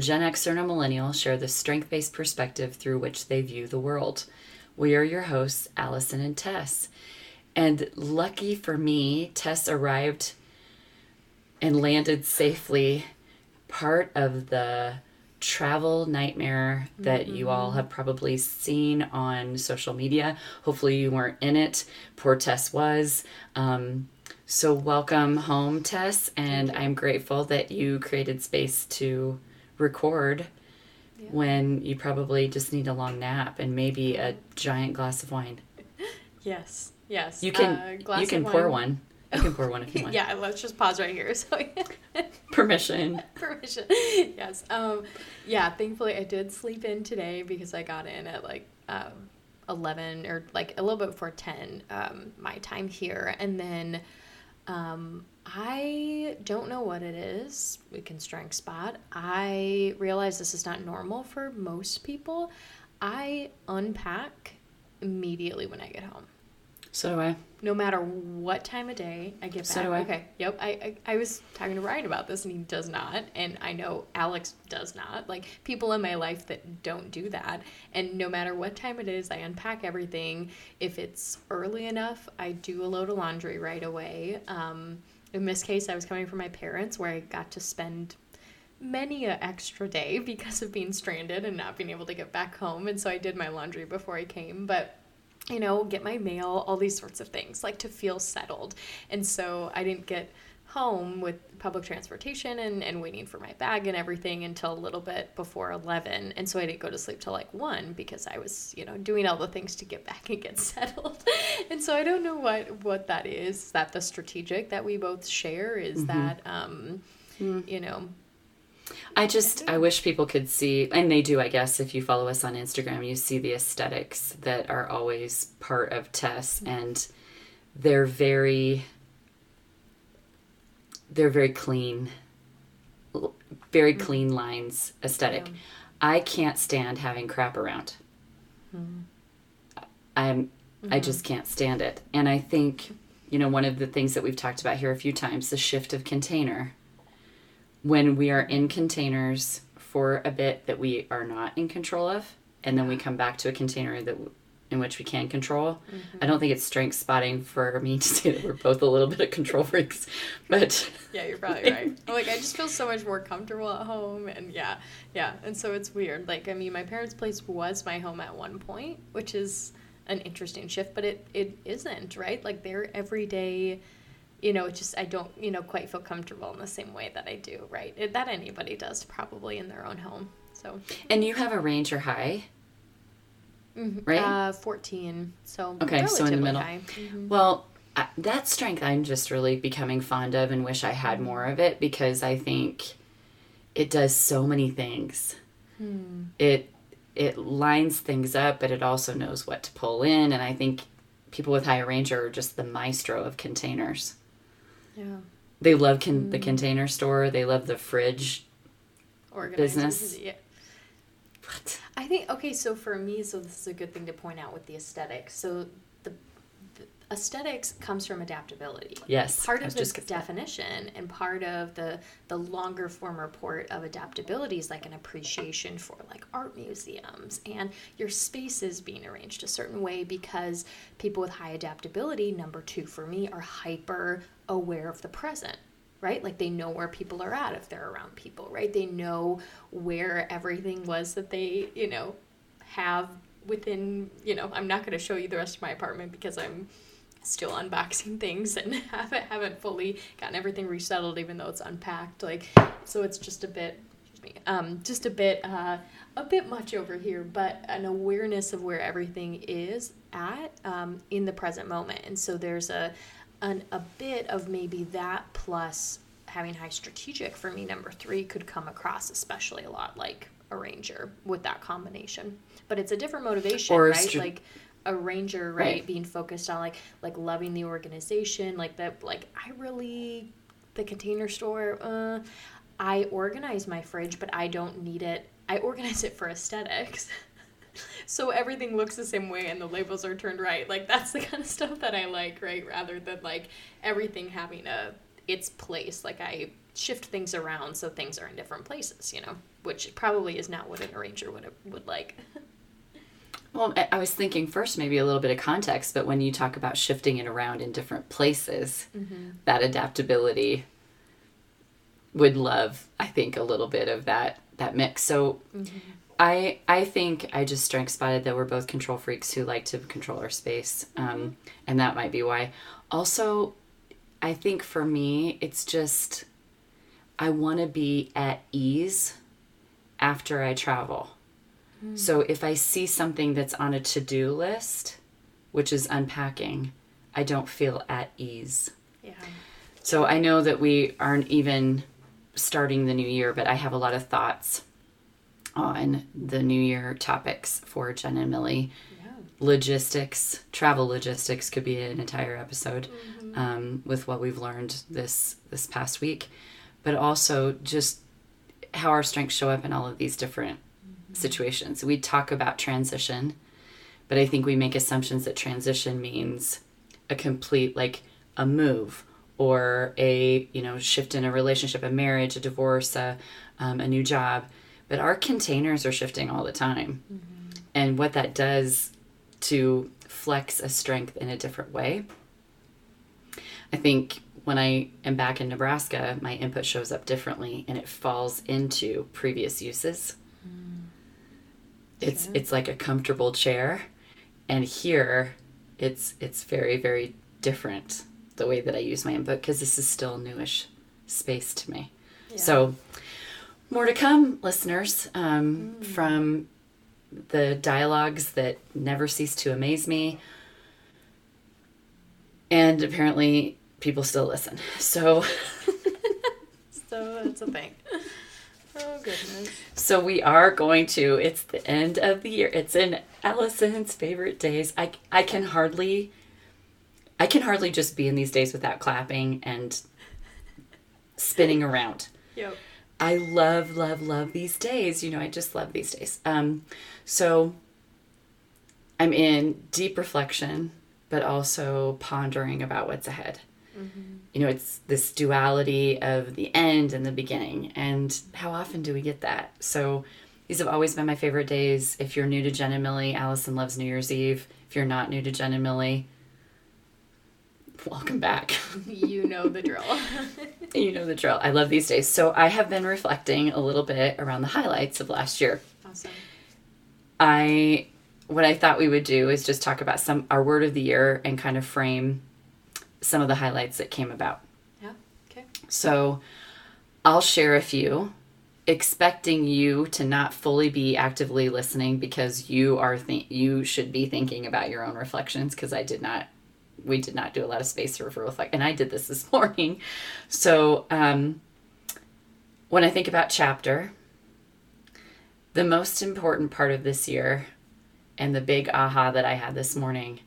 Gen Xer and a millennial share the strength based perspective through which they view the world. We are your hosts, Allison and Tess. And lucky for me, Tess arrived and landed safely part of the travel nightmare that mm-hmm. you all have probably seen on social media. Hopefully, you weren't in it. Poor Tess was. Um, so, welcome home, Tess, and I'm grateful that you created space to record yeah. when you probably just need a long nap and maybe a giant glass of wine. Yes, yes. You can uh, you can pour wine. one. You can pour one if you want. yeah, let's just pause right here. So permission. permission. Yes. Um, yeah. Thankfully, I did sleep in today because I got in at like um, eleven or like a little bit before ten um, my time here, and then um, I don't know what it is. We can strength spot. I realize this is not normal for most people. I unpack immediately when I get home. So do I. No matter what time of day I get back. So do I. Okay. Yep. I, I, I was talking to Ryan about this and he does not. And I know Alex does not. Like people in my life that don't do that. And no matter what time it is, I unpack everything. If it's early enough, I do a load of laundry right away. Um, in this case, I was coming from my parents where I got to spend many a extra day because of being stranded and not being able to get back home. And so I did my laundry before I came. But you know, get my mail, all these sorts of things, like to feel settled. And so I didn't get home with public transportation and, and waiting for my bag and everything until a little bit before 11 and so i didn't go to sleep till like 1 because i was you know doing all the things to get back and get settled and so i don't know what what that is that the strategic that we both share is mm-hmm. that um mm. you know I just I wish people could see and they do I guess if you follow us on Instagram you see the aesthetics that are always part of Tess and they're very they're very clean very mm-hmm. clean lines aesthetic. Yeah. I can't stand having crap around. Mm-hmm. I'm mm-hmm. I just can't stand it. And I think you know one of the things that we've talked about here a few times the shift of container when we are in containers for a bit that we are not in control of and then we come back to a container that in which we can control. Mm-hmm. i don't think it's strength spotting for me to say that we're both a little bit of control freaks but yeah you're probably right. Like i just feel so much more comfortable at home and yeah yeah and so it's weird. Like i mean my parents place was my home at one point which is an interesting shift but it it isn't right? Like their everyday you know, just I don't, you know, quite feel comfortable in the same way that I do, right? It, that anybody does probably in their own home. So. And you have Arranger High. Mm-hmm. Right. Uh, fourteen. So. Okay, so in the middle. Mm-hmm. Well, uh, that strength I'm just really becoming fond of, and wish I had mm-hmm. more of it because I think it does so many things. Hmm. It it lines things up, but it also knows what to pull in, and I think people with high Arranger are just the maestro of containers. Yeah. They love con- mm. the container store. They love the fridge business. Yeah. What? I think okay. So for me, so this is a good thing to point out with the aesthetic. So the aesthetics comes from adaptability. Yes. Part of this definition and part of the the longer form report of adaptability is like an appreciation for like art museums and your spaces being arranged a certain way because people with high adaptability, number two for me, are hyper aware of the present right? Like they know where people are at if they're around people, right? They know where everything was that they, you know, have within, you know, I'm not going to show you the rest of my apartment because I'm still unboxing things and haven't haven't fully gotten everything resettled even though it's unpacked like so it's just a bit me, um, just a bit uh, a bit much over here but an awareness of where everything is at um, in the present moment and so there's a an, a bit of maybe that plus having high strategic for me number three could come across especially a lot like arranger with that combination. But it's a different motivation or right? like arranger right? right. being focused on like like loving the organization like that like i really the container store uh i organize my fridge but i don't need it. I organize it for aesthetics so everything looks the same way and the labels are turned right. Like that's the kind of stuff that i like right? Rather than like everything having a its place. Like i shift things around so things are in different places, you know, which probably is not what an arranger would would like. Well, I- I was thinking first maybe a little bit of context, but when you talk about shifting it around in different places, mm-hmm. that adaptability would love, I think, a little bit of that that mix. So mm-hmm. I I think I just strength spotted that we're both control freaks who like to control our space, um, and that might be why. Also, I think for me, it's just I want to be at ease after I travel. So if I see something that's on a to do list, which is unpacking, I don't feel at ease. Yeah. So I know that we aren't even starting the new year, but I have a lot of thoughts on the new year topics for Gen and Millie. Yeah. Logistics, travel logistics could be an entire episode um, with what we've learned this this past week, but also just how our strengths show up in all of these different situations. We talk about transition, but I think we make assumptions that transition means a complete like a move or a you know shift in a relationship, a marriage, a divorce, a, um, a new job. But our containers are shifting all the time, mm-hmm. and what that does to flex a strength in a different way. I think when I am back in Nebraska, my input shows up differently and it falls into previous uses. Mm. It's Sure. it's like a comfortable chair and here it's it's very very different the way that I use my input because this is still newish space to me. Yeah. So more to come, listeners, um, from the dialogues that never cease to amaze me. And apparently, people still listen. So, So that's a thing. Oh goodness. so we are going to. It's the end of the year. It's in Allison's favorite days. I I can hardly. I can hardly just be in these days without clapping and spinning around. Yep. I love, love, love these days. You know, I just love these days. Um, so I'm in deep reflection, but also pondering about what's ahead. You know, it's this duality of the end and the beginning. And how often do we get that? So these have always been my favorite days. If you're new to Gen and Millie, Allison loves New Year's Eve. If you're not new to Gen and Millie, welcome back. You know the drill. you know the drill. I love these days. So I have been reflecting a little bit around the highlights of last year. awesome. I what I thought we would do is just talk about some our word of the year and kind of frame some of the highlights that came about. Yeah. Okay. So I'll share a few expecting you to not fully be actively listening because you are th- you should be thinking about your own reflections because I did not we did not do a lot of space for reflect and I did this this morning. So um when I think about chapter the most important part of this year and the big aha that I had this morning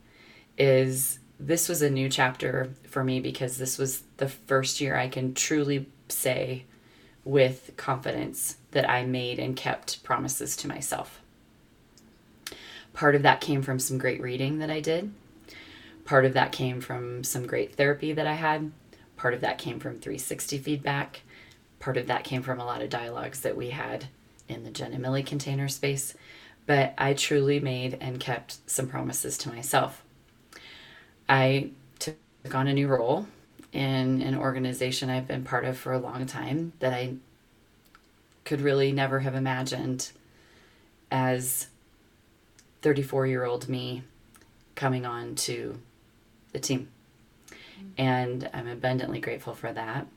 is this was a new chapter for me because this was the first year I can truly say with confidence that I made and kept promises to myself. Part of that came from some great reading that I did. Part of that came from some great therapy that I had. Part of that came from 360 feedback. Part of that came from a lot of dialogues that we had in the Gen and Millie container space. But I truly made and kept some promises to myself. I took on a new role in an organization I've been part of for a long time that I could really never have imagined as 34 year old me coming on to the team. And I'm abundantly grateful for that.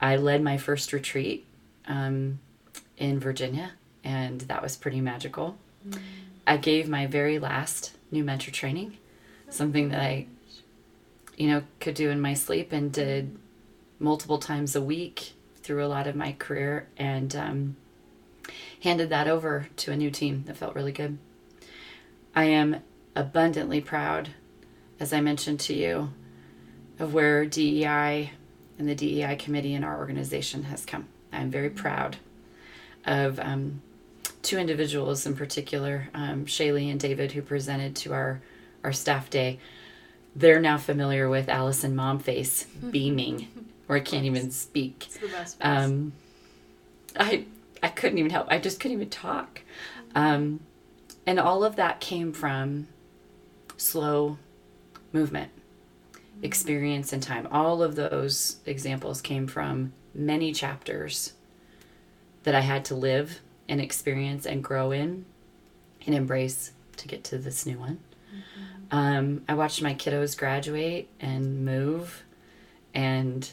I led my first retreat um, in Virginia, and that was pretty magical. I gave my very last new mentor training, something that I, you know, could do in my sleep and did multiple times a week through a lot of my career, and um, handed that over to a new team that felt really good. I am abundantly proud, as I mentioned to you, of where DEI and the DEI committee in our organization has come. I'm very proud of um, two individuals in particular, um, Shaylee and David, who presented to our, our staff day. They're now familiar with Allison Mom Face beaming where I can't even speak. It's the best. Um, I I couldn't even help. I just couldn't even talk. Um, and all of that came from slow movement, experience, and time. All of those examples came from many chapters that I had to live and experience and grow in and embrace to get to this new one. Um, I watched my kiddos graduate and move and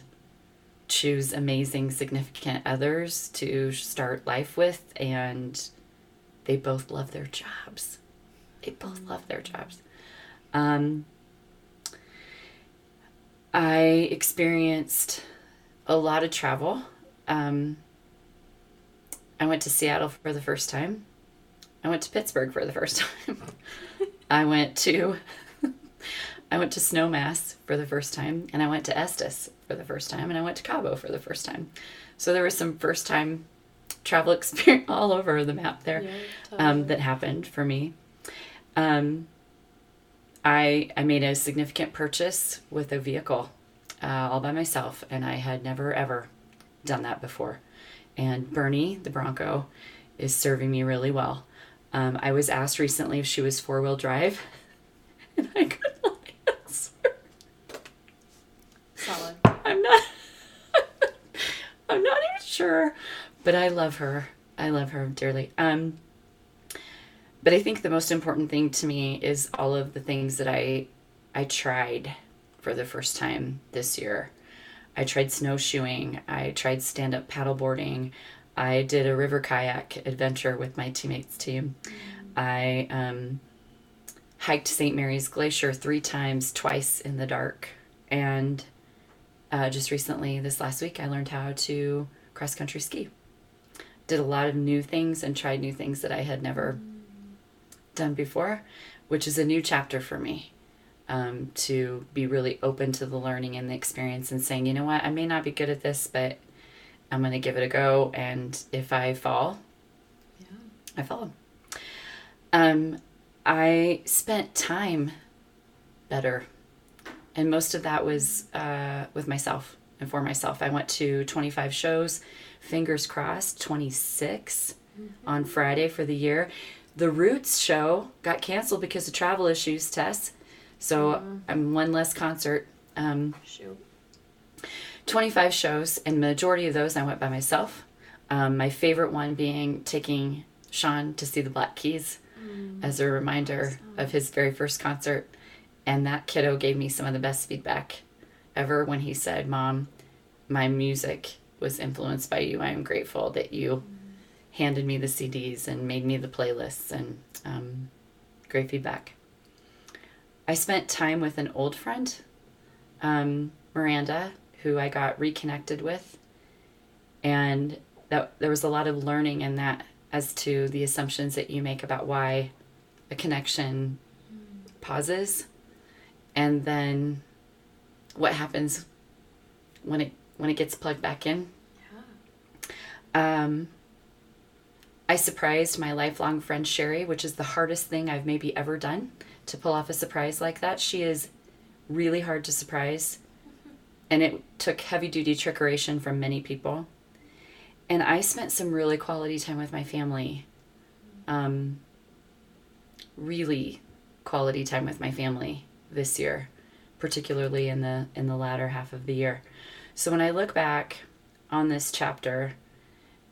choose amazing, significant others to start life with, and they both love their jobs. They both love their jobs. Um, I experienced a lot of travel. Um, I went to Seattle for the first time. I went to Pittsburgh for the first time. I went to I went to Snowmass for the first time, and I went to Estes for the first time, and I went to Cabo for the first time. So there was some first time travel experience all over the map there Yeah, um, that happened for me. Um, I I made a significant purchase with a vehicle uh, all by myself, and I had never ever done that before. And Bernie, the Bronco, is serving me really well. Um, I was asked recently if she was four wheel drive, and I could not answer. Solid. I'm not. I'm not even sure, but I love her. I love her dearly. Um, but I think the most important thing to me is all of the things that I I tried for the first time this year. I tried snowshoeing. I tried stand up paddleboarding. I did a river kayak adventure with my teammates team. I um, hiked St. Mary's Glacier three times, twice in the dark. And uh, just recently, this last week, I learned how to cross country ski. Did a lot of new things and tried new things that I had never done before, which is a new chapter for me. Um, to be really open to the learning and the experience and saying, you know what, I may not be good at this, but I'm going to give it a go. And if I fall, Yeah. I fall. Um, I spent time better, and most of that was uh, with myself and for myself. I went to 25 shows, fingers crossed, 26 on Friday for the year. The Roots show got canceled because of travel issues, Tess. So I'm one less concert. Um, Shoot. 25 shows, and majority of those I went by myself. Um, my favorite one being taking Sean to see the Black Keys as a reminder of his very first concert. And that kiddo gave me some of the best feedback ever when he said, Mom, my music was influenced by you. I am grateful that you handed me the CDs and made me the playlists, and um, great feedback. I spent time with an old friend, um, Miranda, who I got reconnected with, and that there was a lot of learning in that as to the assumptions that you make about why a connection pauses, and then what happens when it when it gets plugged back in. Yeah. Um, I surprised my lifelong friend Sherry, which is the hardest thing I've maybe ever done to pull off a surprise like that. She is really hard to surprise, and it took heavy duty trickeration from many people. And I spent some really quality time with my family. Um, really quality time with my family this year, particularly in the in the latter half of the year. So when I look back on this chapter,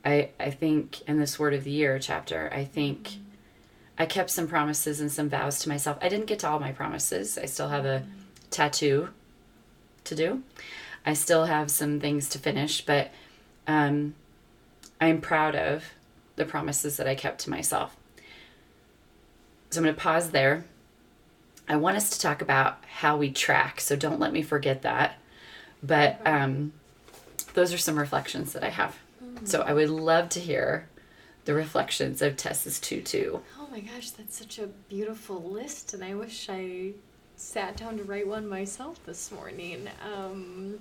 I I think in this word of the year chapter, I think I kept some promises and some vows to myself. I didn't get to all my promises. I still have a tattoo to do. I still have some things to finish, but um, I'm proud of the promises that I kept to myself. So I'm going to pause there. I want us to talk about how we track, so don't let me forget that. But um, those are some reflections that I have. So I would love to hear the reflections of Tessa's tutu. Oh my gosh, that's such a beautiful list, and I wish I sat down to write one myself this morning. Um,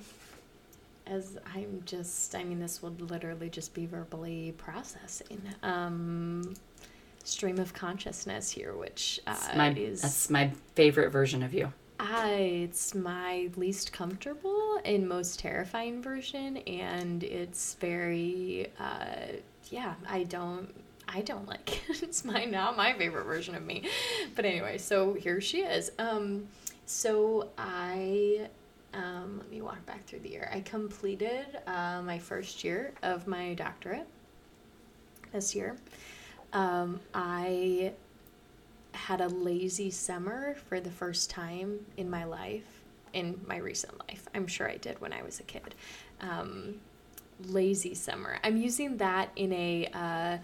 as I'm just, I mean, this would literally just be verbally processing. Um, stream of consciousness here, which uh, my, is that's my favorite version of you. I, it's my least comfortable and most terrifying version, and it's very, uh, yeah, I don't. I don't like it. It's my not my favorite version of me. But anyway, so here she is. Um, so I um, let me walk back through the year. I completed uh, my first year of my doctorate this year. Um, I had a lazy summer for the first time in my life, in my recent life. I'm sure I did when I was a kid. Um, lazy summer. I'm using that in a uh,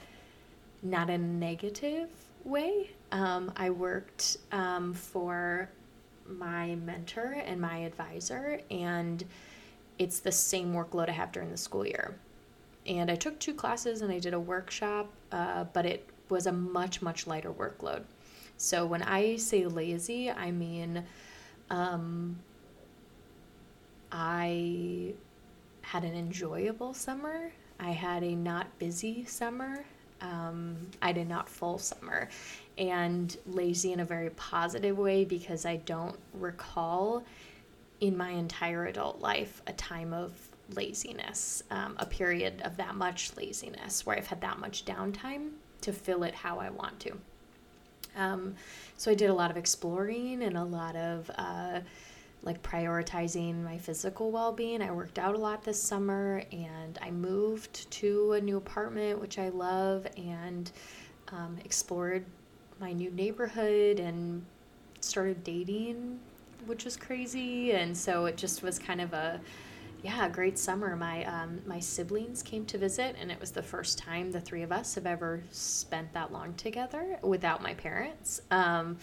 not a negative way. Um, I worked um, for my mentor and my advisor, and it's the same workload I have during the school year. And I took two classes and I did a workshop, uh, but it was a much, much lighter workload. So when I say lazy, I mean um, I had an enjoyable summer. I had a not busy summer. Um, I did not full summer and lazy in a very positive way because I don't recall in my entire adult life a time of laziness, um, a period of that much laziness where I've had that much downtime to fill it how I want to. Um, so I did a lot of exploring and a lot of uh, like prioritizing my physical well being. I worked out a lot this summer and I moved to a new apartment, which I love, and um, explored my new neighborhood and started dating, which was crazy. And so it just was kind of a yeah, great summer. My um, my siblings came to visit, and it was the first time the three of us have ever spent that long together without my parents. Um,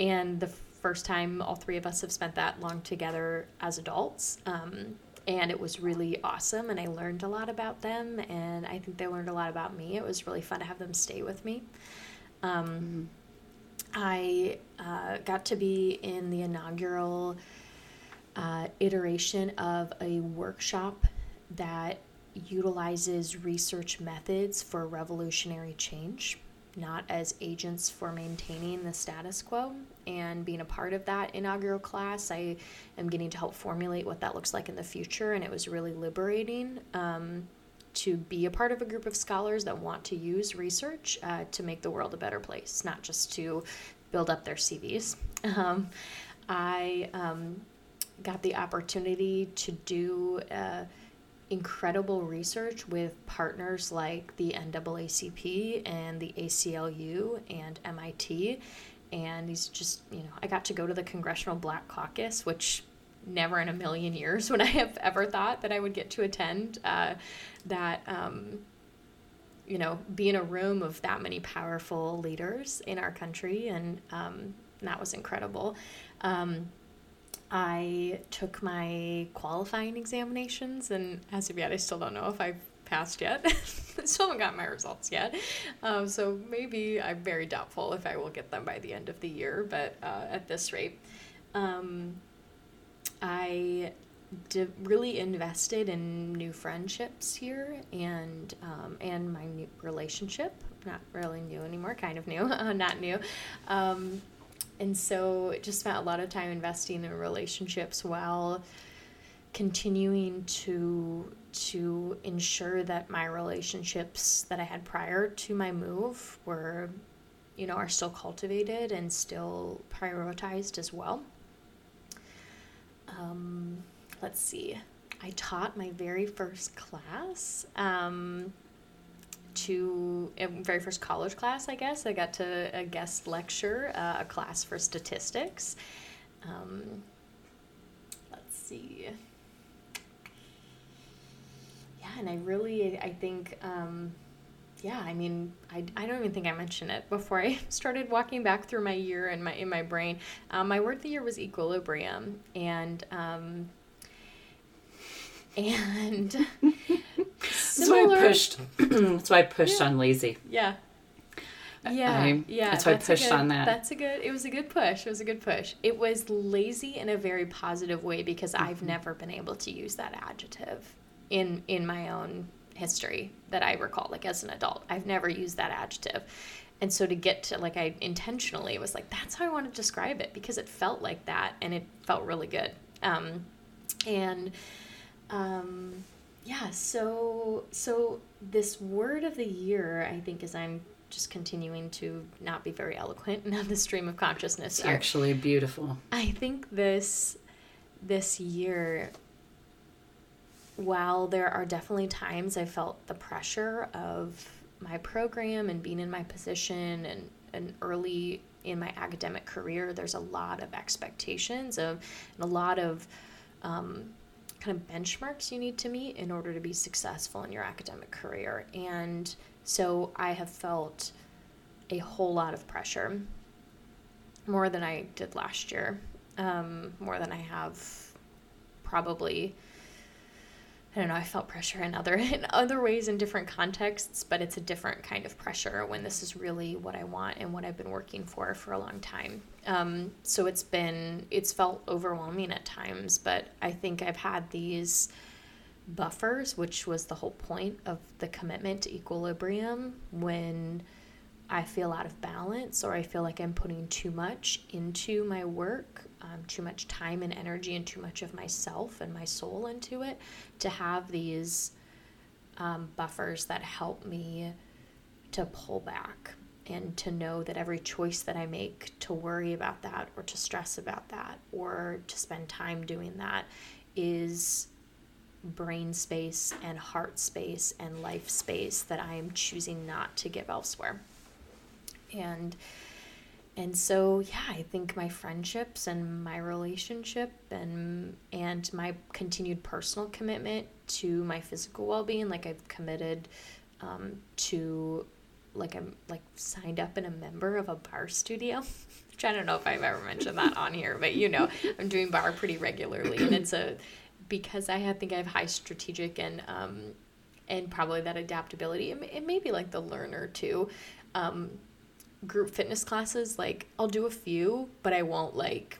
and the first time all three of us have spent that long together as adults. Um, and it was really awesome, and I learned a lot about them, and I think they learned a lot about me. It was really fun to have them stay with me. Um, mm-hmm. I uh, got to be in the inaugural uh, iteration of a workshop that utilizes research methods for revolutionary change, not as agents for maintaining the status quo. And being a part of that inaugural class, I am getting to help formulate what that looks like in the future, and it was really liberating. Um, to be a part of a group of scholars that want to use research uh, to make the world a better place, not just to build up their CVs. Um, I um, got the opportunity to do uh, incredible research with partners like the NAACP and the ACLU and MIT. And he's just, you know, I got to go to the Congressional Black Caucus, which never in a million years would I have ever thought that I would get to attend uh, that. Um, you know, be in a room of that many powerful leaders in our country, and um, that was incredible. Um, I took my qualifying examinations, and as of yet, I still don't know if I've passed yet. I still haven't got my results yet. Um, so maybe I'm very doubtful if I will get them by the end of the year, but uh, at this rate. Um, I really invested in new friendships here and um, and my new relationship. Not really new anymore, kind of new, not new. Um, and so just spent a lot of time investing in relationships while continuing to to ensure that my relationships that I had prior to my move were you know are still cultivated and still prioritized as well um, let's see, I taught my very first class. Um, to very first college class, I guess. I got to a guest lecture, uh, a class for statistics. Um, let's see. Yeah, and I really, I think, um, yeah, I mean, I, I don't even think I mentioned it before I started walking back through my year in my in my brain. Um, my word of the year was equilibrium, and um, and that's why I pushed. that's why I pushed yeah. on lazy. Yeah. Yeah, I, yeah. That's why that's I pushed good, on that. That's a good. It was a good push. It was a good push. It was lazy in a very positive way because mm-hmm. I've never been able to use that adjective in in my own history that I recall, like as an adult. I've never used that adjective. And so to get to like I intentionally was like, that's how I want to describe it because it felt like that and it felt really good. Um, And um, yeah, so so this word of the year, I think, as I'm just continuing to not be very eloquent and have the stream of consciousness here. Actually, beautiful. I think this this year, while there are definitely times I felt the pressure of my program and being in my position and, and early in my academic career, there's a lot of expectations of and a lot of um, kind of benchmarks you need to meet in order to be successful in your academic career. And so I have felt a whole lot of pressure, more than I did last year, um, more than I have probably I don't know, I felt pressure in other in other ways in different contexts, but it's a different kind of pressure when this is really what I want and what I've been working for for a long time. Um, so it's been it's felt overwhelming at times, but I think I've had these buffers, which was the whole point of the commitment to equilibrium when I feel out of balance or I feel like I'm putting too much into my work um, too much time and energy and too much of myself and my soul into it to have these um, buffers that help me to pull back and to know that every choice that I make to worry about that or to stress about that or to spend time doing that is brain space and heart space and life space that I am choosing not to give elsewhere. And and so yeah i think my friendships and my relationship and and my continued personal commitment to my physical well-being like i've committed um, to like i'm like signed up and a member of a barre studio which i don't know if i've ever mentioned that on here but you know i'm doing barre pretty regularly. And it's a because i have, think i have high strategic and um and probably that adaptability and may, it may be like the learner too um group fitness classes, like I'll do a few, but I won't like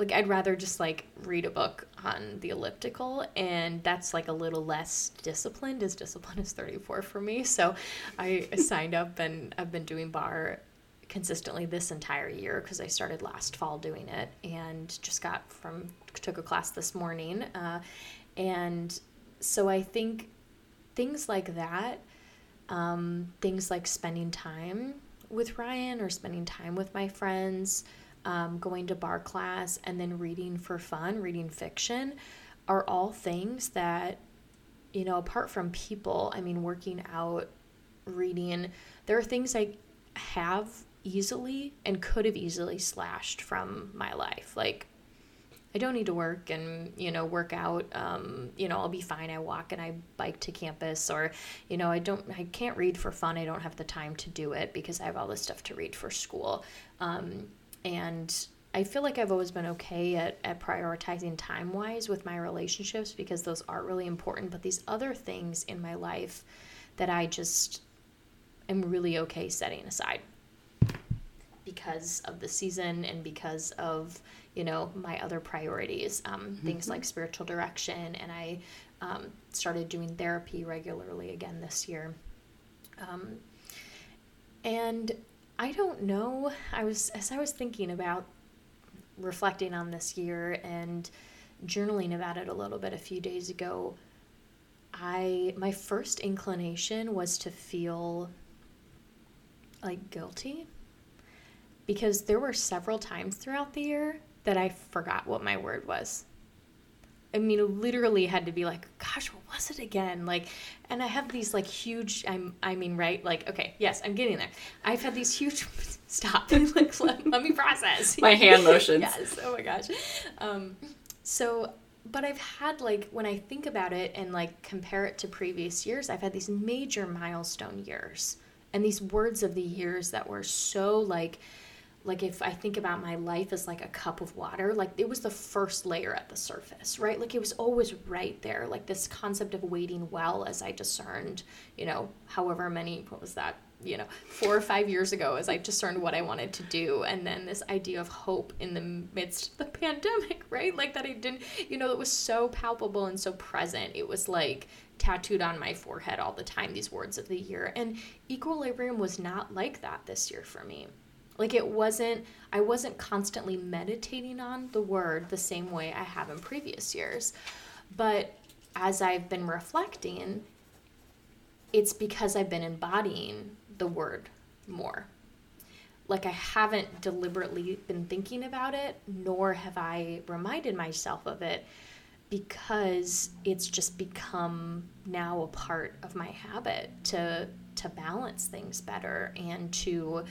like I'd rather just like read a book on the elliptical and that's like a little less disciplined as discipline is 34 for me. So I signed up and I've been doing barre consistently this entire year because I started last fall doing it and just got from took a class this morning. Uh, and so I think things like that, um, things like spending time with Ryan or spending time with my friends, um, going to barre class, and then reading for fun, reading fiction are all things that, you know, apart from people, I mean, working out, reading, there are things I have easily and could have easily slashed from my life. Like, I don't need to work and you know work out. Um, you know I'll be fine. I walk and I bike to campus, or you know I don't. I can't read for fun. I don't have the time to do it because I have all this stuff to read for school. Um, and I feel like I've always been okay at, at prioritizing time wise with my relationships because those are really important. But these other things in my life that I just am really okay setting aside because of the season and because of you know my other priorities um, mm-hmm. things like spiritual direction and i um, started doing therapy regularly again this year um, and i don't know i was as i was thinking about reflecting on this year and journaling about it a little bit a few days ago i my first inclination was to feel like guilty because there were several times throughout the year that I forgot what my word was. I mean, literally had to be like, gosh, what was it again? Like, and I have these like huge, I'm, I mean, right? Like, okay, yes, I'm getting there. I've had these huge, stop, like, let, let me process. My hand motions. yes, oh my gosh. Um, so, but I've had like, when I think about it and like compare it to previous years, I've had these major milestone years and these words of the years that were so like, like if I think about my life as like a cup of water, like it was the first layer at the surface, right? Like it was always right there. Like this concept of waiting well as I discerned, you know, however many, what was that, you know, four or five years ago as I discerned what I wanted to do. And then this idea of hope in the midst of the pandemic, right? Like that I didn't, you know, it was so palpable and so present. It was like tattooed on my forehead all the time, these words of the year. And equilibrium was not like that this year for me Like it wasn't, I wasn't constantly meditating on the word the same way I have in previous years. But as I've been reflecting, it's because I've been embodying the word more. Like I haven't deliberately been thinking about it, nor have I reminded myself of it because it's just become now a part of my habit to to balance things better and to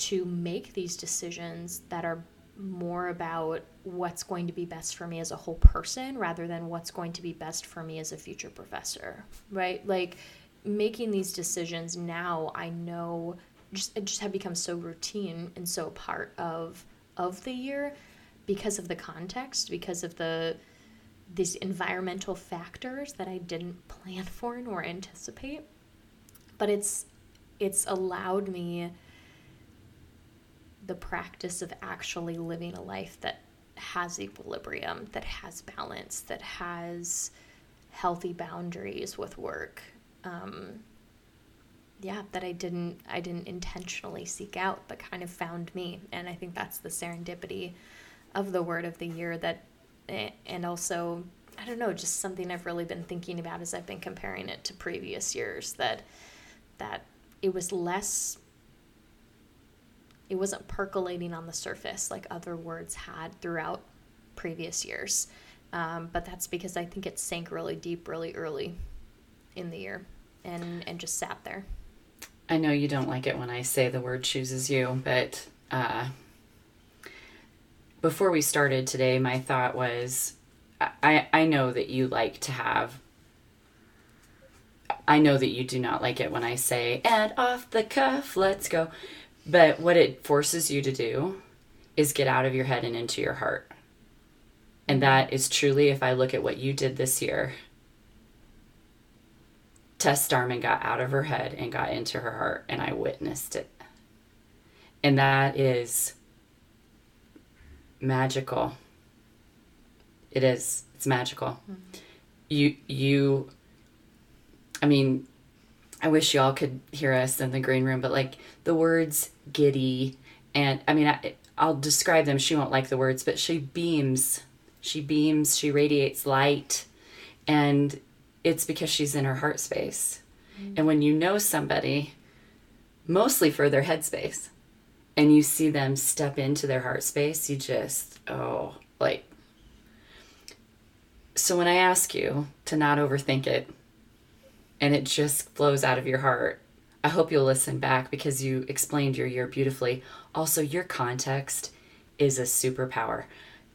to make these decisions that are more about what's going to be best for me as a whole person rather than what's going to be best for me as a future professor right? Like making these decisions now i know just it just have become so routine and so part of of the year because of the context because of the these environmental factors that i didn't plan for nor anticipate. But it's it's allowed me the practice of actually living a life that has equilibrium, that has balance, that has healthy boundaries with work. Um, yeah, that I didn't I didn't intentionally seek out, but kind of found me, and I think that's the serendipity of the word of the year. That eh, and also I don't know, just something I've really been thinking about as I've been comparing it to previous years. That that it was less it wasn't percolating on the surface like other words had throughout previous years. Um, but that's because I think it sank really deep, really early in the year, and and just sat there. I know you don't like it when I say the word chooses you, but uh, before we started today, my thought was, I I know that you like to have. I know that you do not like it when I say, and off the cuff, let's go. But what it forces you to do is get out of your head and into your heart. And that is truly, if I look at what you did this year, Tess Starman got out of her head and got into her heart, and I witnessed it. And that is magical. It is. It's magical. Mm-hmm. You, you, I mean, I wish y'all could hear us in the green room, but like the words giddy and I mean, I, I'll describe them. She won't like the words, but she beams. She beams, she radiates light. And it's because she's in her heart space. Mm-hmm. And when you know somebody, mostly for their head space, and you see them step into their heart space, you just, oh, like. So when I ask you to not overthink it, and it just flows out of your heart. I hope you'll listen back because you explained your year beautifully. Also, your context is a superpower.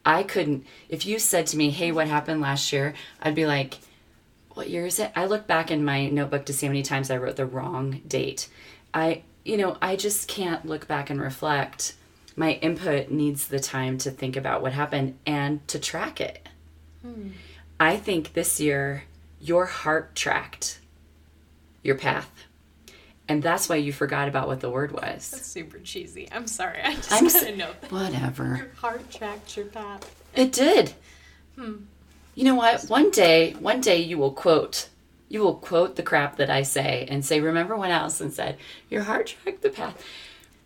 I couldn't, if you said to me, hey, what happened last year? I'd be like, what year is it? I look back in my notebook to see how many times I wrote the wrong date. I, you know, I just can't look back and reflect. My input needs the time to think about what happened and to track it. Hmm. I think this year, your heart tracked your path. And that's why you forgot about what the word was. That's super cheesy. I'm sorry. I just I'm gotta know that. Whatever. Your heart tracked your path. It did. Hmm. You know what? One day, one day you will quote, you will quote the crap that I say and say, "Remember when Allison said your heart tracked the path."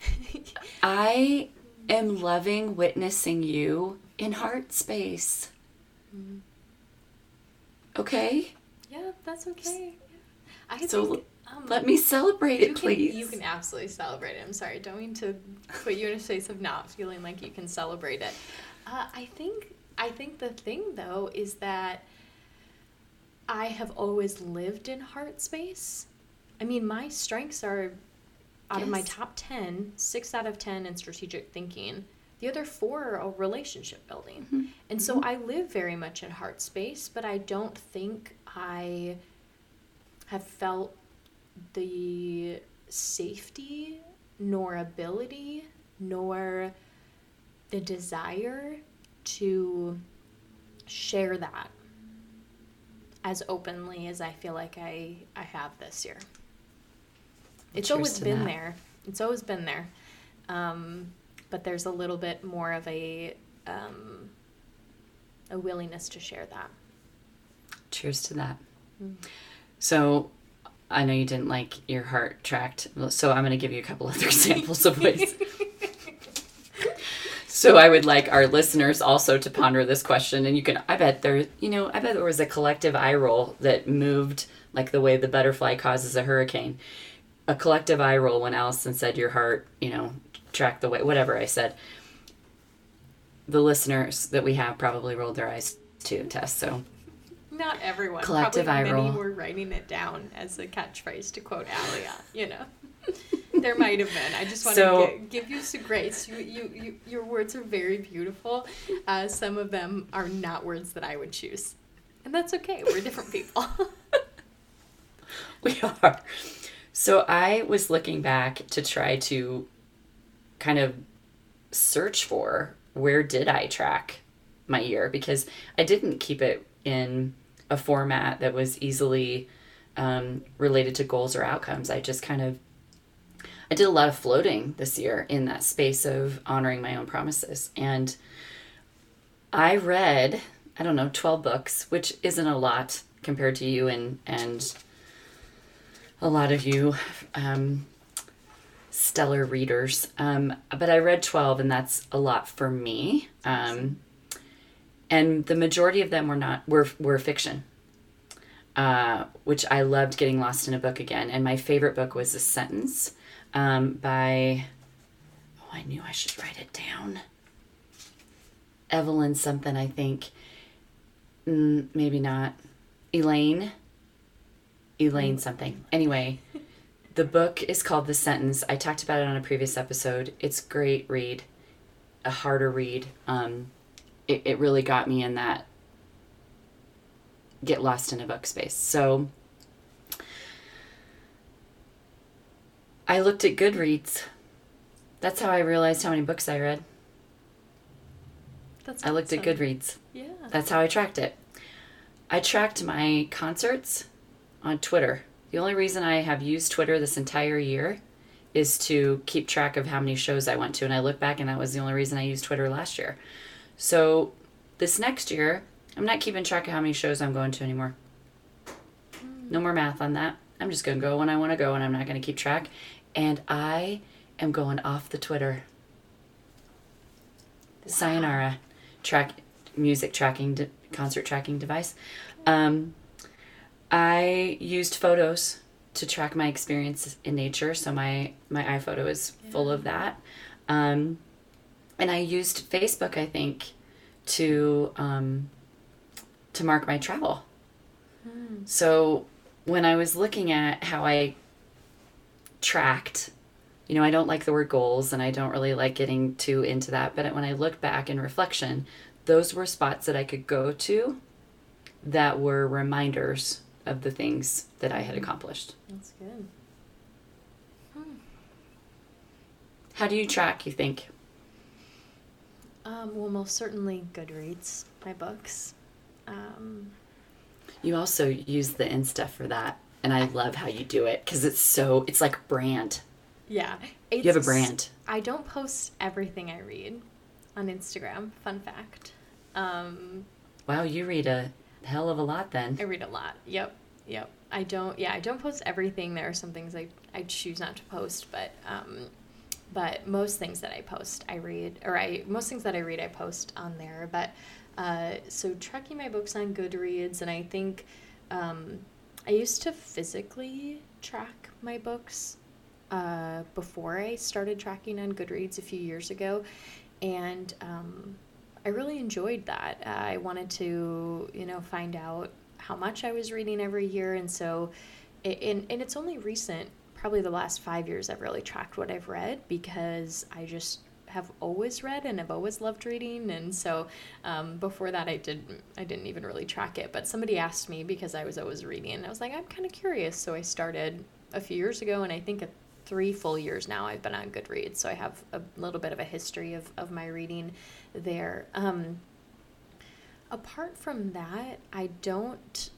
I am loving witnessing you in heart space. Hmm. Okay. Yeah, that's okay. I so think, um, let me celebrate it, please. Can, you can absolutely celebrate it. I'm sorry, don't mean to put you in a space of not feeling like you can celebrate it. Uh, I think I think the thing though is that I have always lived in heart space. I mean, my strengths are out yes. of my top 10, six out of 10 in strategic thinking. The other four are relationship building. Mm-hmm. And so mm-hmm. I live very much in heart space, but I don't think I have felt the safety nor ability nor the desire to share that as openly as I feel like I, I have this year. It's always been that. there. It's always been there. Um, but there's a little bit more of a um, a willingness to share that. Cheers to that. Mm. So I know you didn't like your heart tracked, so I'm going to give you a couple other examples of ways. so I would like our listeners also to ponder this question. And you can, I bet there, you know, I bet there was a collective eye roll that moved like the way the butterfly causes a hurricane. A collective eye roll when Allison said your heart, you know, track the way, whatever I said. The listeners that we have probably rolled their eyes too, Tess. So not everyone. Collective Probably many were writing it down as a catchphrase to quote Alia. You know, there might have been. I just want So- to give you some grace. You, you, you, your words are very beautiful. Uh, some of them are not words that I would choose, and that's okay. We're different people. We are. So I was looking back to try to kind of search for where did I track my year because I didn't keep it in a format that was easily um, related to goals or outcomes. I just kind of I did a lot of floating this year in that space of honoring my own promises and I read I don't know 12 books, which isn't a lot compared to you and and a lot of you um, stellar readers. Um, but I read 12, and that's a lot for me. Um, and the majority of them were not were were fiction, uh, which I loved getting lost in a book again. And my favorite book was A Sentence um, by oh I knew I should write it down. Evelyn something I think. Mm, maybe not. Elaine. Elaine something. Anyway, the book is called The Sentence. I talked about it on a previous episode. It's great read, a harder read. Um, it, it really got me in that get lost in a book space. So I looked at Goodreads. That's how I realized how many books I read. That's I looked at. Goodreads. Yeah. That's how I tracked it. I tracked my concerts on Twitter. The only reason I have used Twitter this entire year is to keep track of how many shows I went to. And I look back and that was the only reason I used Twitter last year. So this next year, I'm not keeping track of how many shows I'm going to anymore. No more math on that. I'm just going to go when I want to go and I'm not going to keep track. And I am going off the Twitter. Sayonara, track music tracking de- concert tracking device. Um, I used photos to track my experience in nature, so my my iPhoto is full of that. Um, and I used Facebook, I think, to um, to mark my travel. Hmm. So when I was looking at how I tracked, you know, I don't like the word goals and I don't really like getting too into that. But when I look back in reflection, those were spots that I could go to that were reminders of the things that I had hmm. accomplished. That's good. Hmm. How do you track, you think? Um, well, most certainly Goodreads, my books. Um, You also use the Insta for that. And I love how you do it because it's so, it's like brand. yeah. You have a brand. I don't post everything I read on Instagram. Fun fact. Um, Wow, you read a hell of a lot then. I read a lot. Yep. Yep. I don't. Yeah, I don't post everything. There are some things I I choose not to post, but um, but most things that I post, I read, or I most things that I read, I post on there. But uh, so tracking my books on Goodreads, and I think um, I used to physically track my books uh, before I started tracking on Goodreads a few years ago, and um, I really enjoyed that. Uh, I wanted to, you know, find out how much I was reading every year, and so, and and it's only recent, probably the last five years, I've really tracked what I've read because I just have always read and I've always loved reading, and so um, before that I didn't I didn't even really track it. But somebody asked me because I was always reading, and I was like, I'm kind of curious, so I started a few years ago, and I think. Three full years now I've been on Goodreads, so I have a little bit of a history of, of my reading there. Um, apart from that, I don't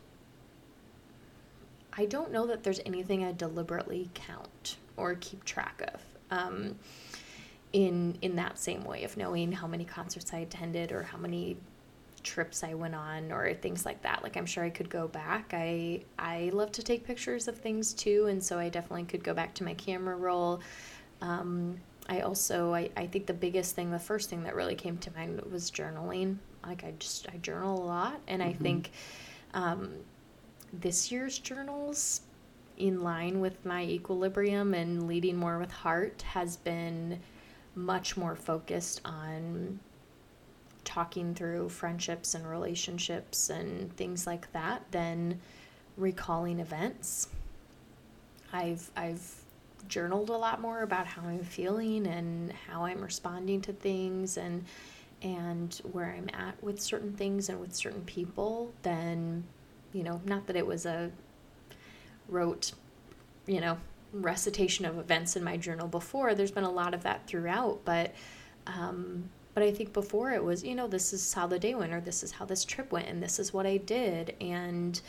I don't know that there's anything I deliberately count or keep track of. Um, in in that same way of knowing how many concerts I attended or how many trips I went on or things like that. Like I'm sure I could go back. I I love to take pictures of things too, and so I definitely could go back to my camera roll. Um, I also I, I think the biggest thing, the first thing that really came to mind was journaling. Like I just I journal a lot, and I think um, this year's journals, in line with my equilibrium and leading more with heart, has been much more focused on talking through friendships and relationships and things like that than recalling events. I've I've journaled a lot more about how I'm feeling and how I'm responding to things and and where I'm at with certain things and with certain people than you know, not that it was a rote, you know, recitation of events in my journal before. There's been a lot of that throughout, but um, but I think before it was, you know, this is how the day went, or this is how this trip went, and this is what I did, and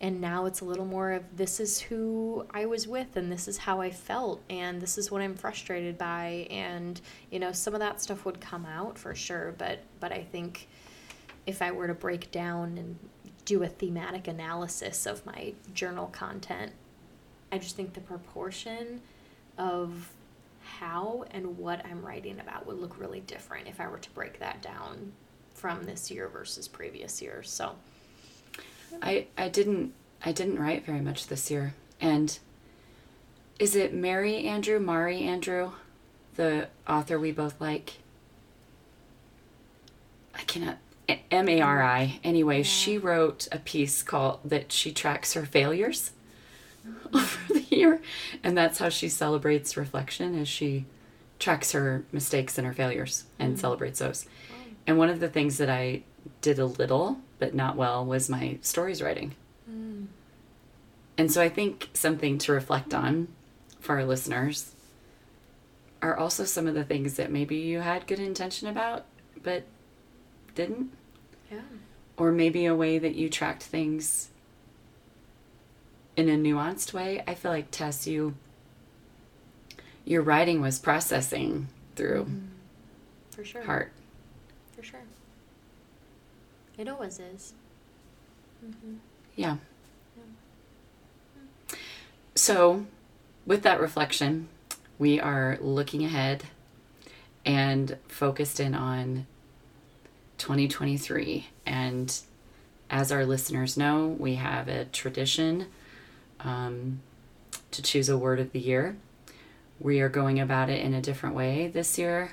and now it's a little more of this is who I was with, and this is how I felt, and this is what I'm frustrated by, and you know, some of that stuff would come out for sure, but but I think if I were to break down and do a thematic analysis of my journal content, I just think the proportion of how and what I'm writing about would look really different if I were to break that down from this year versus previous years. So I I didn't I didn't write very much this year. And is it Mary Andrew, Mari Andrew, the author we both like? I cannot M A R I. Anyway, yeah. she wrote a piece called that she tracks her failures over the year, and that's how she celebrates reflection as she tracks her mistakes and her failures and mm. celebrates those. And one of the things that I did a little but not well was my stories writing. Mm. And so I think something to reflect on for our listeners are also some of the things that maybe you had good intention about but didn't. Yeah. Or maybe a way that you tracked things in a nuanced way. I feel like Tess, you your writing was processing through mm-hmm. for sure heart. For sure. It always is. Mm-hmm. Yeah. yeah. So, with that reflection, we are looking ahead and focused in on 2023. And as our listeners know, we have a tradition um, to choose a word of the year. We are going about it in a different way this year.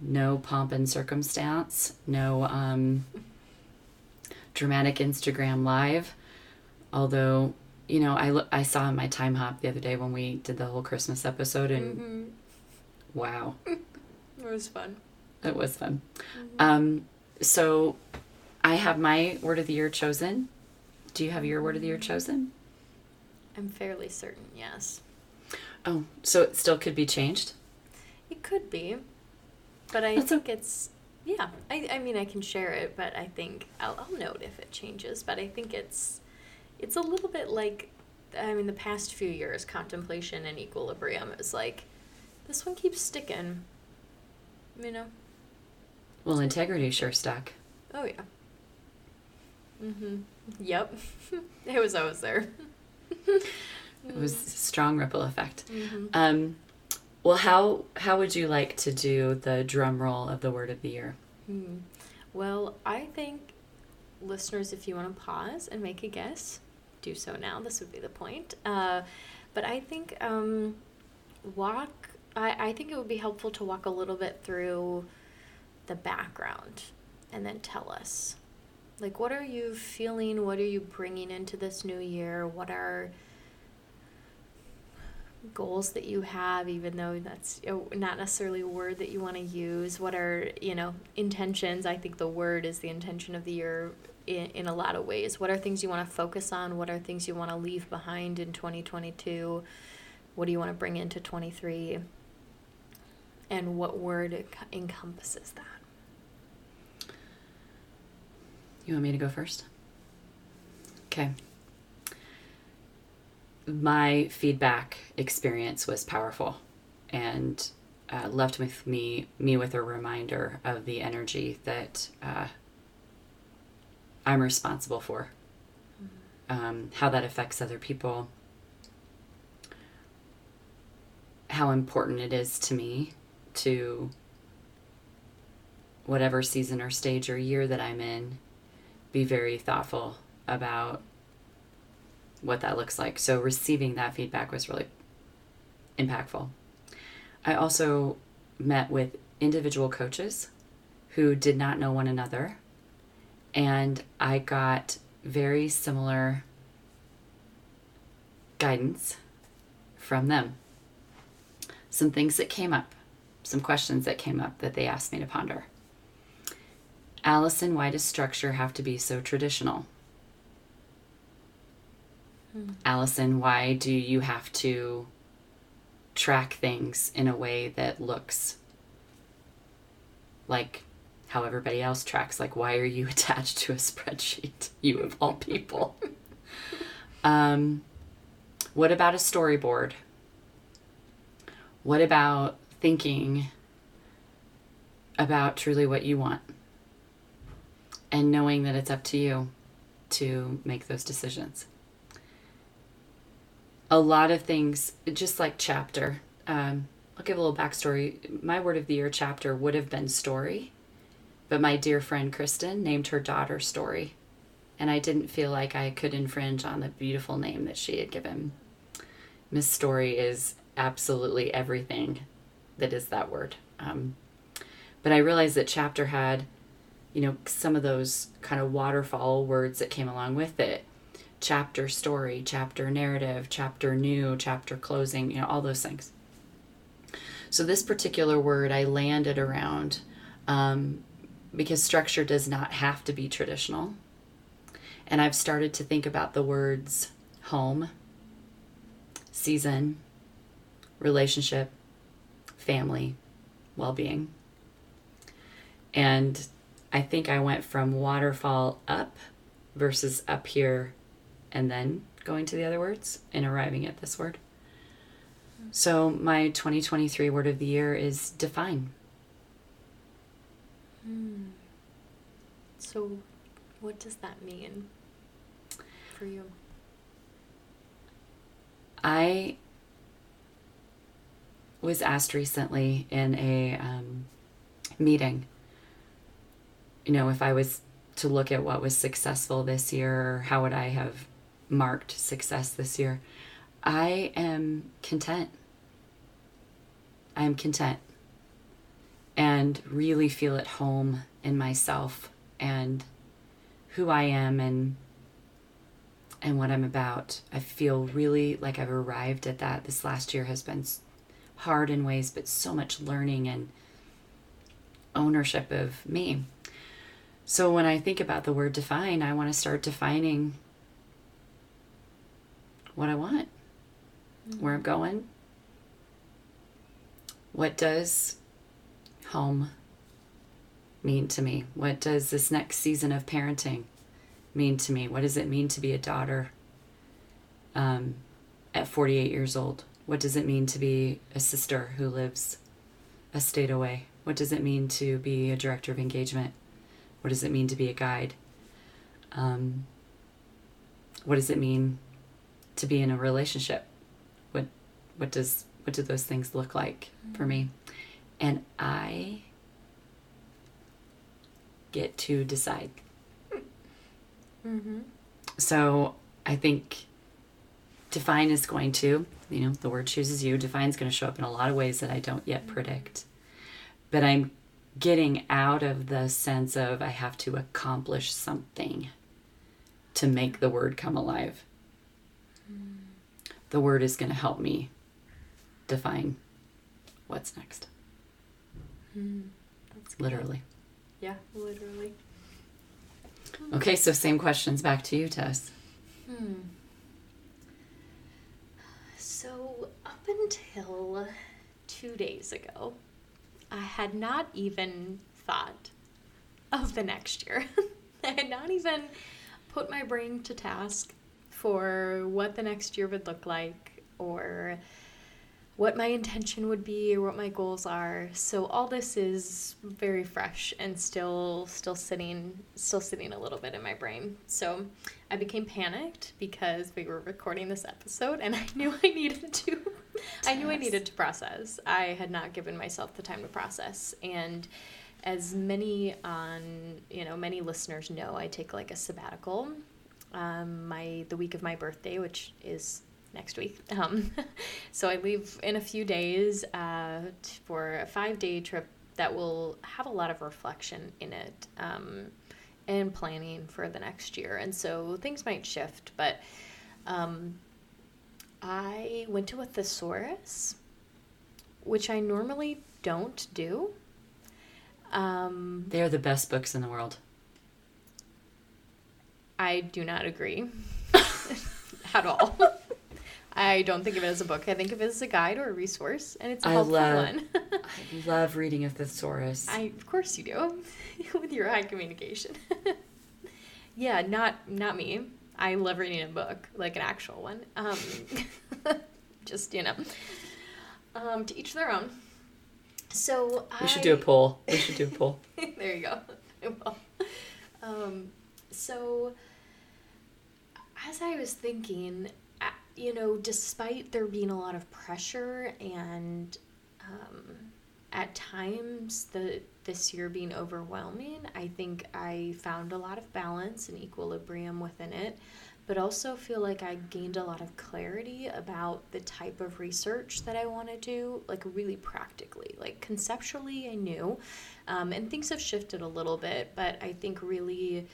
No pomp and circumstance, no um, dramatic Instagram live. Although, you know, I, I saw my Timehop the other day when we did the whole Christmas episode, and mm-hmm. wow. it was fun. It was fun. Mm-hmm. Um, so I have my word of the year chosen. Do you have your word of the year chosen? I'm fairly certain, yes. Oh, so it still could be changed? It could be. But I That's think a- it's yeah. I, I mean I can share it, but I think I'll, I'll note if it changes. But I think it's it's a little bit like I mean the past few years, contemplation and equilibrium is like this one keeps sticking. You know? Well, integrity sure stuck. Oh yeah. Mhm. Yep. it was always there. it was a strong ripple effect. Mm-hmm. Um, well, how how would you like to do the drum roll of the word of the year? Hmm. Well, I think listeners, if you want to pause and make a guess, do so now. This would be the point. Uh, but I think um, walk. I, I think it would be helpful to walk a little bit through the background and then tell us like what are you feeling? What are you bringing into this new year? What are goals that you have even though that's not necessarily a word that you want to use? What are you know intentions? I think the word is the intention of the year in, in a lot of ways. What are things you want to focus on? What are things you want to leave behind in 2022 what do you want to bring into 23 and what word encompasses that You want me to go first? Okay. My feedback experience was powerful and uh, left with me me with a reminder of the energy that uh, I'm responsible for, mm-hmm. um, how that affects other people, how important it is to me to whatever season or stage or year that I'm in, be very thoughtful about what that looks like. So receiving that feedback was really impactful. I also met with individual coaches who did not know one another, and I got very similar guidance from them. Some things that came up, some questions that came up that they asked me to ponder. Allison, why does structure have to be so traditional? Hmm. Allison, why do you have to track things in a way that looks like how everybody else tracks? Like, why are you attached to a spreadsheet, you of all people? um, what about a storyboard? What about thinking about truly what you want and knowing that it's up to you to make those decisions? A lot of things, just like chapter, um, I'll give a little backstory. My word of the year chapter would have been story, but my dear friend Kristen named her daughter Story, and I didn't feel like I could infringe on the beautiful name that she had given. Miss Story is absolutely everything that is that word. Um, but I realized that chapter had, you know, some of those kind of waterfall words that came along with it chapter story, chapter narrative, chapter new, chapter closing, you know, all those things. So this particular word I landed around um, because structure does not have to be traditional. And I've started to think about the words home, season, relationship, family, well being. And I think I went from waterfall up versus up here and then going to the other words and arriving at this word. So, my 2023 word of the year is define. Hmm. So, what does that mean for you? I was asked recently in a um, meeting, you know, if I was to look at what was successful this year, how would I have marked success this year? I am content. I am content and really feel at home in myself and who I am and and what I'm about. I feel really like I've arrived at that. This last year has been hard in ways, but so much learning and ownership of me. So when I think about the word define, I want to start defining what I want, mm-hmm. where I'm going. What does home mean to me? What does this next season of parenting mean to me? What does it mean to be a daughter um, at 48 years old? What does it mean to be a sister who lives a state away? What does it mean to be a director of engagement? What does it mean to be a guide? Um, what does it mean to be in a relationship? What what does what do those things look like mm-hmm. for me? And I get to decide. Mm-hmm. So I think define is going to you know, the word chooses you. Define is going to show up in a lot of ways that I don't yet predict. But I'm getting out of the sense of I have to accomplish something to make the word come alive. Mm. The word is going to help me define what's next. Mm. Literally. Yeah, literally. Okay, so same questions back to you, Tess. Hmm. So, up until two days ago, I had not even thought of the next year. I had not even put my brain to task for what the next year would look like or what my intention would be or what my goals are. So all this is very fresh and still still sitting still sitting a little bit in my brain. So I became panicked because we were recording this episode and I knew I needed to I knew I needed to process. I had not given myself the time to process. And as many on, you know, many listeners know, I take like a sabbatical. Um, my the week of my birthday, which is next week. Um, so I leave in a few days uh, for a five day trip that will have a lot of reflection in it um, and planning for the next year. And so things might shift, but um, I went to a thesaurus, which I normally don't do. Um, They are the best books in the world. I do not agree at all. I don't think of it as a book. I think of it as a guide or a resource, and it's a I helpful love- one. I love reading a thesaurus. I, of course, you do, with your high communication. yeah, not not me. I love reading a book, like an actual one. Um, just you know, um, to each their own. So we I, should do a poll. We should do a poll. there you go. Um, so, as I was thinking, uh, you know, despite there being a lot of pressure and um, at times the this year being overwhelming, I think I found a lot of balance and equilibrium within it, but also feel like I gained a lot of clarity about the type of research that I want to do, like really practically. Like conceptually, I knew, um, and things have shifted a little bit, but I think really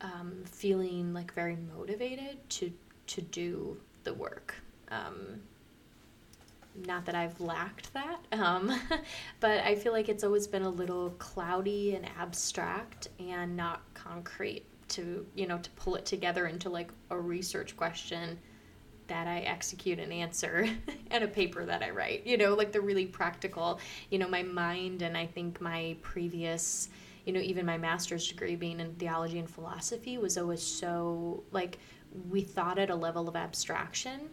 um, feeling like very motivated to to do the work. Um, not that I've lacked that, um, but I feel like it's always been a little cloudy and abstract and not concrete to you know to pull it together into like a research question that I execute and answer and a paper that I write. You know, like the really practical, you know, my mind and I think my previous, you know, even my master's degree being in theology and philosophy was always so like we thought at a level of abstraction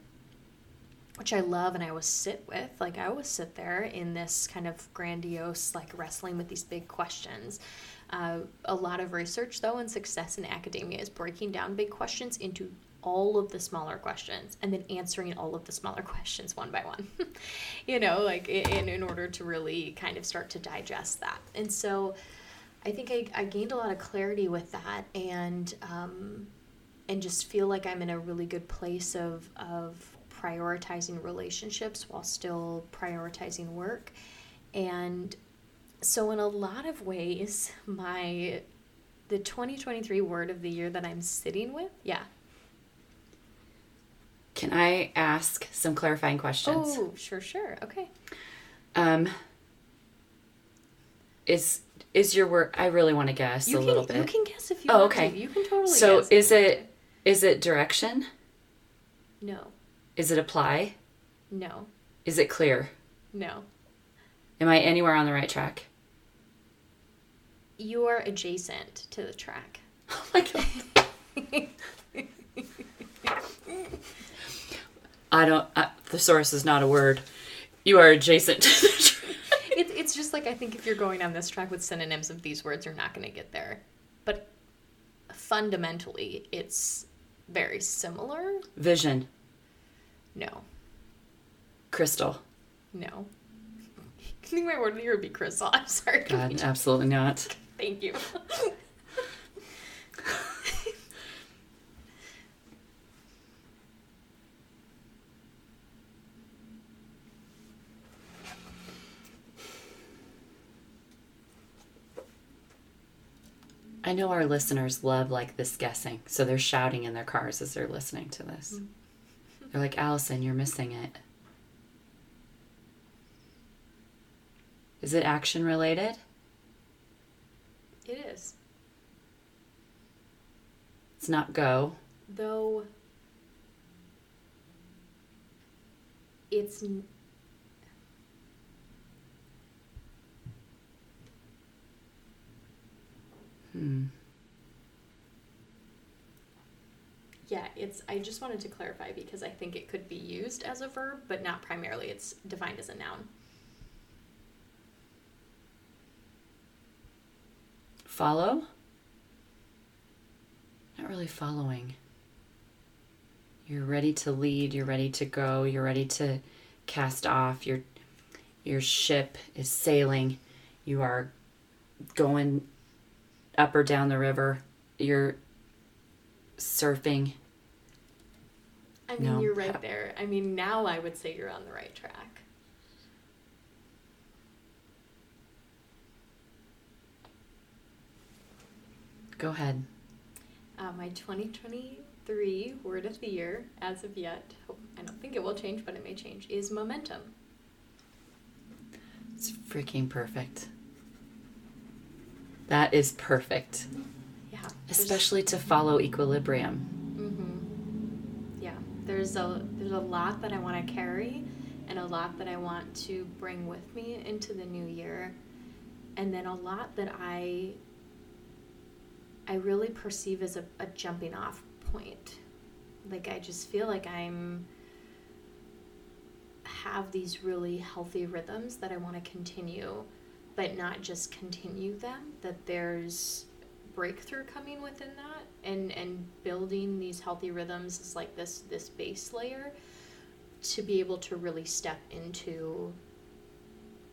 which I love and I always sit with. Like I always sit there in this kind of grandiose, like wrestling with these big questions. Uh, a lot of research, though, and success in academia is breaking down big questions into all of the smaller questions and then answering all of the smaller questions one by one. you know, like in, in order to really kind of start to digest that. And so I think I, I gained a lot of clarity with that and um, and just feel like I'm in a really good place of of prioritizing relationships while still prioritizing work. And so in a lot of ways, my the 2023 word of the year that I'm sitting with, yeah. Can I ask some clarifying questions? Oh, sure, sure. Okay. Um, is is your word? I really want to guess You a can little bit. you can guess if you Oh, want okay. to. You can totally so guess. is it is it direction? No. Is it apply? No. Is it clear? No. Am I anywhere on the right track? You are adjacent to the track. Oh my god. I don't. Uh, thesaurus is not a word. You are adjacent to the track. It, it's just like I think if you're going on this track with synonyms of these words, you're not going to get there. But fundamentally, it's very similar. Vision, No, crystal. no. I think my word of the year would be crystal. I'm sorry. God, absolutely not. Thank you. I know our listeners love like this guessing, so they're shouting in their cars as they're listening to this. Mm. They're like, Allison, you're missing it. Is it action related? It is. It's not go. Though it's n- Hmm. Yeah, it's I just wanted to clarify because I think it could be used as a verb, but not primarily. It's defined as a noun. Follow? Not really following. You're ready to lead, you're ready to go, you're ready to cast off. Your your ship is sailing. You are going up or down the river. You're surfing. I mean, No. you're right there. I mean, now I would say you're on the right track. Go ahead. Uh, my 2023 word of the year, as of yet, I don't think it will change, but it may change, is momentum. It's freaking perfect. That is perfect. Especially to follow equilibrium. Mm-hmm. Yeah. There's a there's a lot that I want to carry, and a lot that I want to bring with me into the new year, and then a lot that I. I really perceive as a, a jumping off point. Like I just feel like I'm have these really healthy rhythms that I want to continue, but not just continue them, that there's breakthrough coming within that and and building these healthy rhythms is like this this base layer to be able to really step into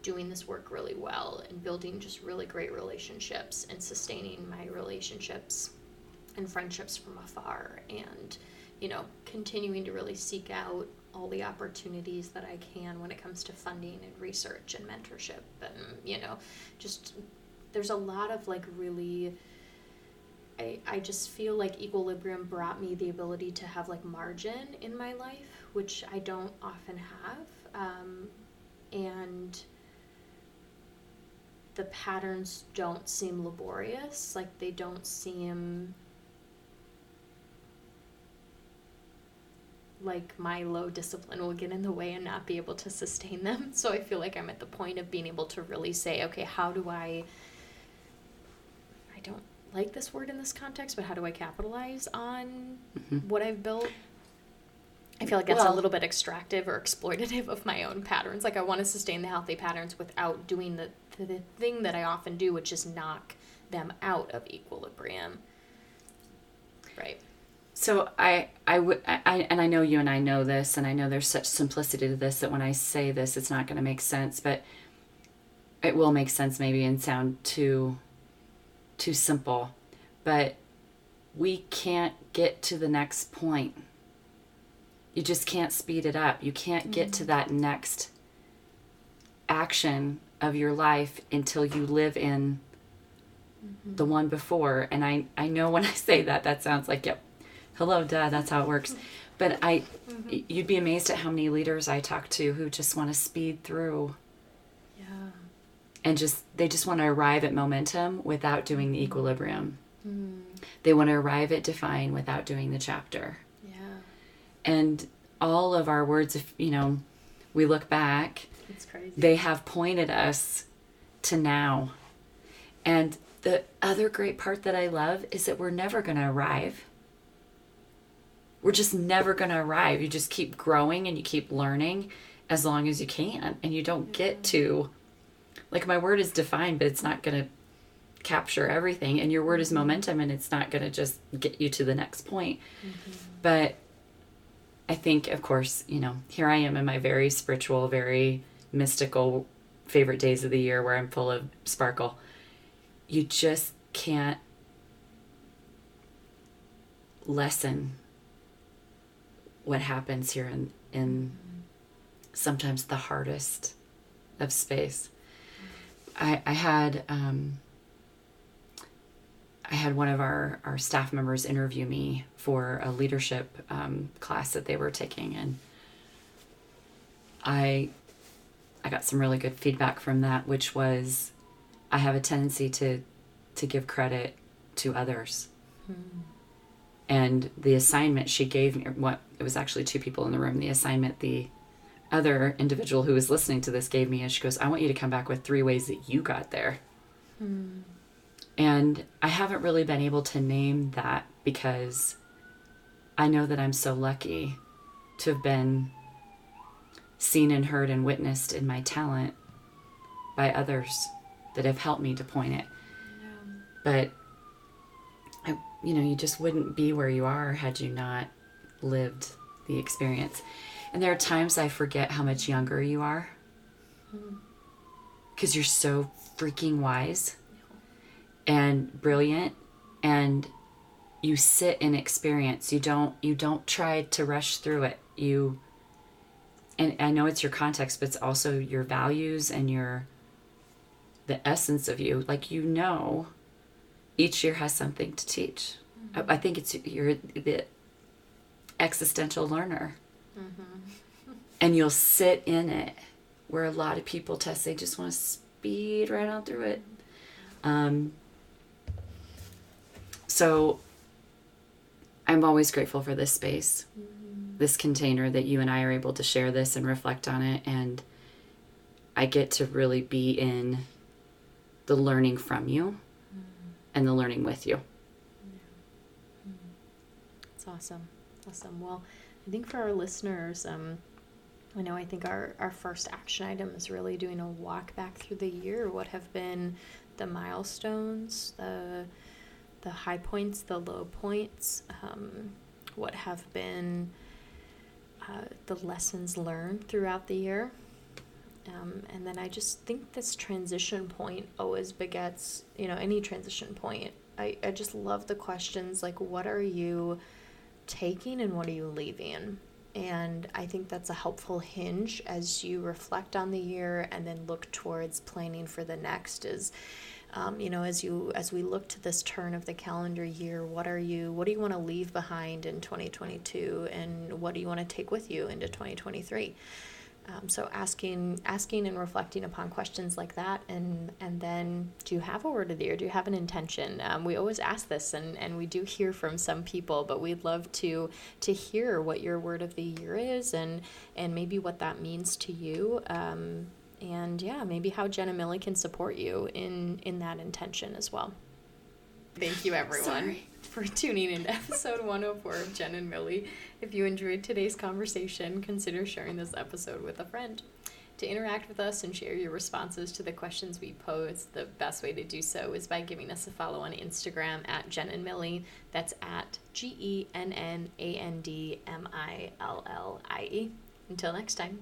doing this work really well and building just really great relationships and sustaining my relationships and friendships from afar and you know continuing to really seek out all the opportunities that I can when it comes to funding and research and mentorship and you know just there's a lot of like really I, I just feel like equilibrium brought me the ability to have like margin in my life which I don't often have um, and the patterns don't seem laborious like they don't seem like my low discipline will get in the way and not be able to sustain them. So I feel like I'm at the point of being able to really say, okay, how do I like this word in this context, but how do I capitalize on Mhm. what I've built? I feel like that's Well- a little bit extractive or exploitative of my own patterns. Like I want to sustain the healthy patterns without doing the, the, the thing that I often do, which is knock them out of equilibrium. Right. So I, I would, I, I- and I know you and I know this, and I know there's such simplicity to this that when I say this, it's not going to make sense, but it will make sense maybe and sound too, too simple. But we can't get to the next point. You just can't speed it up. You can't get to mm-hmm. that next action of your life until you live in mm-hmm. the one before. And I, I know when I say that, that sounds like, yep, hello, duh, that's how it works. But I, mm-hmm. y- you'd be amazed at how many leaders I talk to who just want to speed through. And just, they just want to arrive at momentum without doing the equilibrium. Mm, They want to arrive at define without doing the chapter. yeah. And all of our words, if, you know, we look back, It's crazy. they have pointed us to now. And the other great part that I love is that we're never going to arrive. We're just never going to arrive. You just keep growing and you keep learning as long as you can. And you don't get to, like, my word is defined, but it's not going to capture everything. And your word is mm-hmm. momentum and it's not going to just get you to the next point. Mm-hmm. But I think, of course, you know, here I am in my very spiritual, very mystical favorite days of the year where I'm full of sparkle. You just can't lessen what happens here in, in mm-hmm. sometimes the hardest of space. I, I had um, I had one of our, our staff members interview me for a leadership um, class that they were taking, and I I got some really good feedback from that, which was I have a tendency to to give credit to others. And the assignment she gave me, what it was actually two people in the room. The assignment the other individual who was listening to this gave me is she goes, I want you to come back with three ways that you got there. Hmm. And I haven't really been able to name that because I know that I'm so lucky to have been seen and heard and witnessed in my talent by others that have helped me to point it. But I, you know, you just wouldn't be where you are had you not lived the experience. And there are times I forget how much younger you are. Hmm. Because you're so freaking wise and brilliant and you sit in experience. You don't you don't try to rush through it. You and i know it's your context but it's also your values and your the essence of you. Like you know each year has something to teach. I, hmm. I think it's you're the existential learner Mm-hmm. and you'll sit in it where a lot of people test. They just want to speed right on through it. Um, so i'm always grateful for this space mm-hmm. this container that you and i are able to share this and reflect on it and i get to really be in the learning from you mm-hmm. and the learning with you. It's awesome. Awesome. Well, I think for our listeners, um, I know I think our, our first action item is really doing a walk back through the year. What have been the milestones, the the high points, the low points, um, what have been uh, the lessons learned throughout the year. Um, and then I just think this transition point always begets, you know, any transition point. I, I just love the questions like, what are you taking and what are you leaving? And I think that's a helpful hinge as you reflect on the year and then look towards planning for the next. Is um, you know, as you as we look to this turn of the calendar year, what are you what do you want to leave behind in 2022, and what do you want to take with you into 2023? Um, so asking asking and reflecting upon questions like that and and then do you have a word of the year do you have an intention? Um, we always ask this and and we do hear from some people but we'd love to to hear what your word of the year is and and maybe what that means to you. Um, and yeah maybe how Gen and Millie can support you in in that intention as well. Thank you everyone. Sorry. For tuning in to episode 104 of Gen and Millie. If you enjoyed today's conversation, consider sharing this episode with a friend. To interact with us and share your responses to the questions we pose, the best way to do so is by giving us a follow on Instagram at Gen and Millie. That's at G E N N A N D M I L L I E. Until next time.